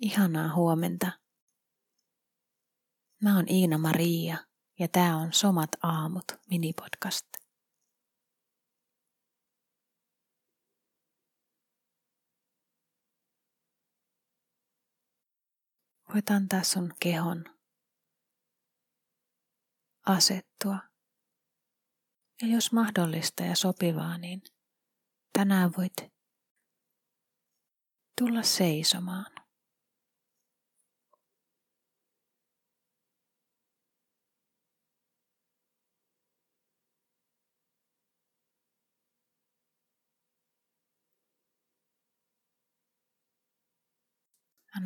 Ihanaa huomenta. Mä oon Iina Maria ja tää on Somat aamut minipodcast. Voit antaa sun kehon asettua. Ja jos mahdollista ja sopivaa, niin tänään voit tulla seisomaan.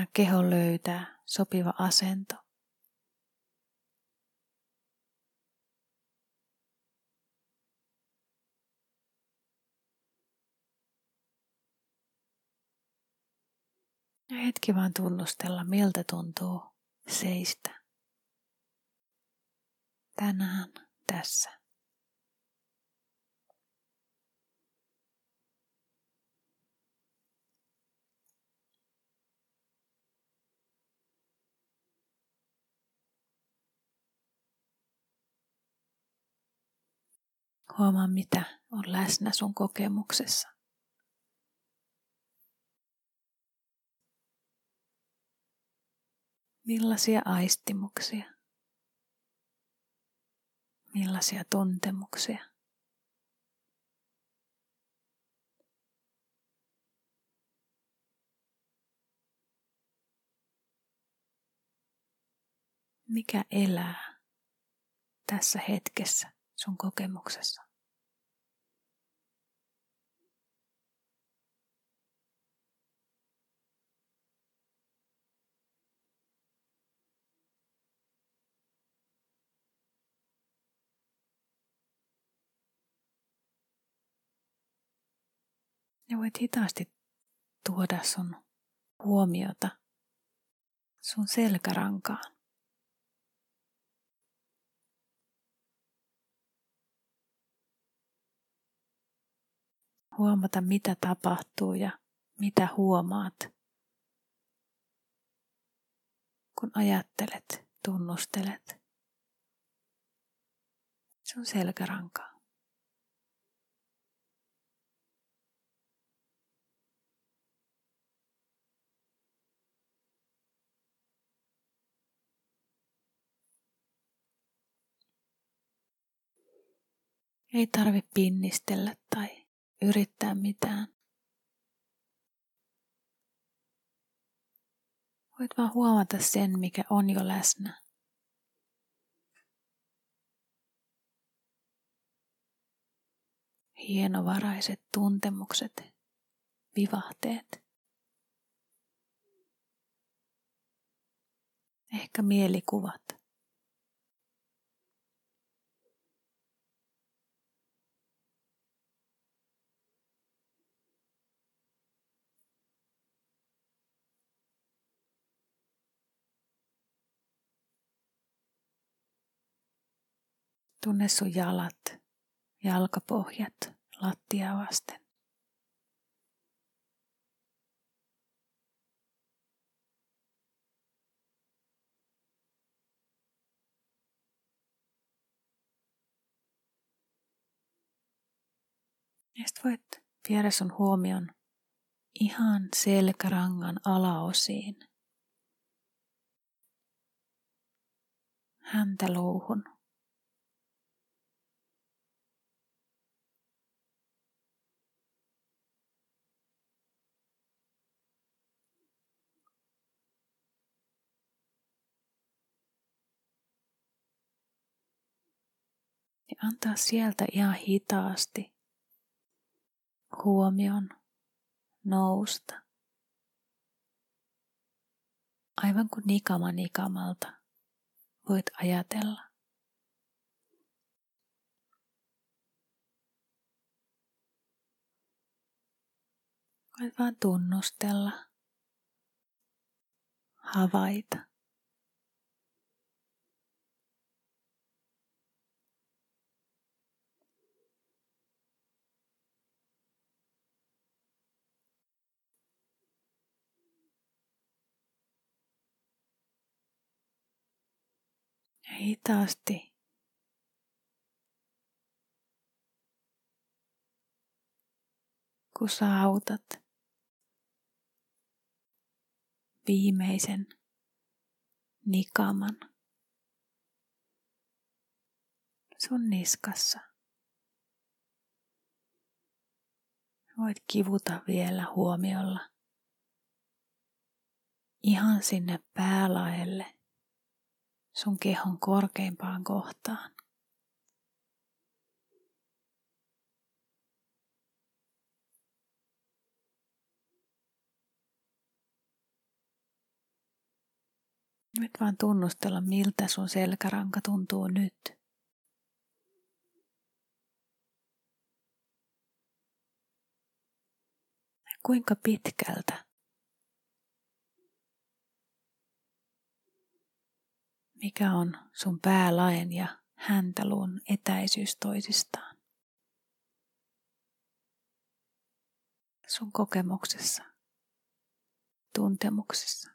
Anna keho löytää sopiva asento. Ja hetki vaan tunnustella, miltä tuntuu seistä. Tänään tässä. Huomaa, mitä on läsnä sun kokemuksessa. Millaisia aistimuksia? Millaisia tuntemuksia? Mikä elää tässä hetkessä sun kokemuksessa? Ja voit hitaasti tuoda sun huomiota sun selkärankaan. Huomata, mitä tapahtuu ja mitä huomaat, kun ajattelet, tunnustelet sun selkärankaa. Ei tarvi pinnistellä tai yrittää mitään. Voit vaan huomata sen, mikä on jo läsnä. Hienovaraiset tuntemukset, vivahteet. Ehkä mielikuvat. Tunne sun jalat, jalkapohjat lattia vasten. Ja sitten voit viedä sun huomion ihan selkärangan alaosiin. Häntä luuhun. Antaa sieltä ihan hitaasti huomion nousta. Aivan kuin nikama nikamalta voit ajatella. Voit vaan tunnustella, havaita. Hitaasti kun saavutat viimeisen nikaman sun niskassa. Voit kivuta vielä huomiolla ihan sinne päälaelle sun kehon korkeimpaan kohtaan. Nyt vaan tunnustella, miltä sun selkäranka tuntuu nyt. Kuinka pitkältä mikä on sun päälaen ja häntäluun etäisyys toisistaan. Sun kokemuksessa, tuntemuksessa.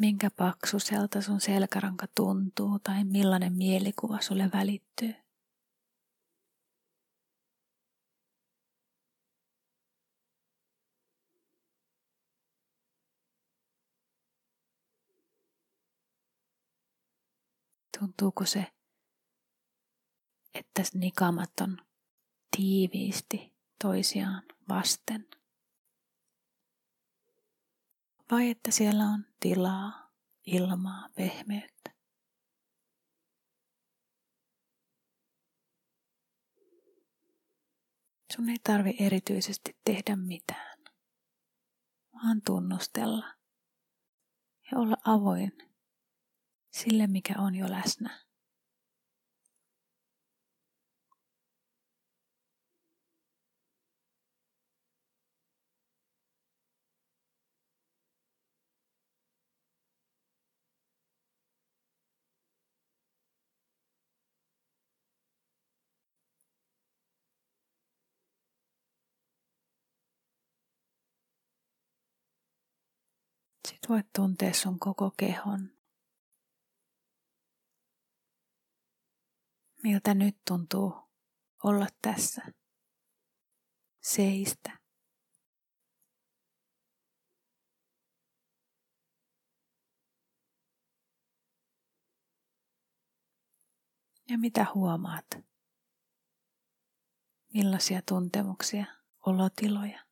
minkä paksuselta sun selkäranka tuntuu tai millainen mielikuva sulle välittyy. Tuntuuko se, että nikamat on tiiviisti toisiaan vasten? Vai että siellä on tilaa, ilmaa, pehmeyttä? Sun ei tarvi erityisesti tehdä mitään, vaan tunnustella ja olla avoin sille, mikä on jo läsnä. Voit tuntea sun koko kehon miltä nyt tuntuu olla tässä, seistä. Ja mitä huomaat? Millaisia tuntemuksia, olotiloja?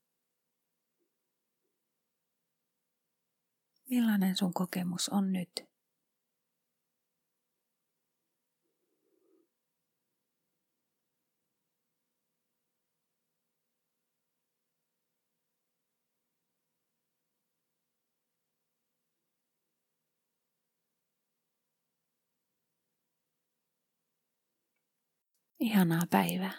Millainen sun kokemus on nyt? Ihanaa päivää.